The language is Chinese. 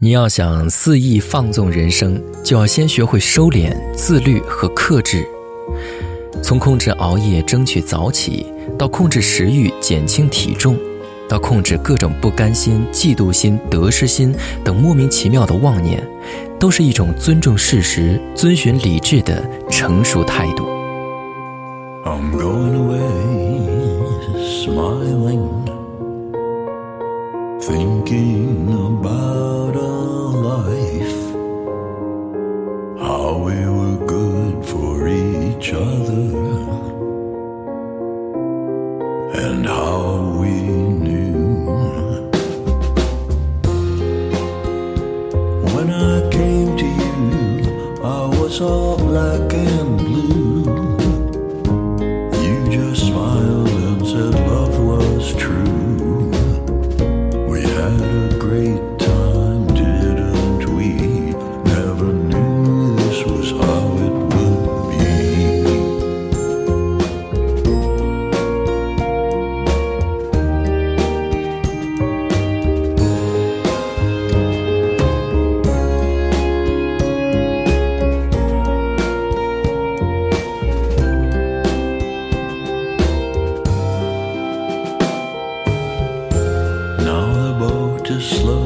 你要想肆意放纵人生，就要先学会收敛、自律和克制。从控制熬夜、争取早起，到控制食欲、减轻体重，到控制各种不甘心、嫉妒心、得失心等莫名其妙的妄念，都是一种尊重事实、遵循理智的成熟态度。I'm going away, smiling, thinking about all we knew. When I came to you, I was all black and blue. slow.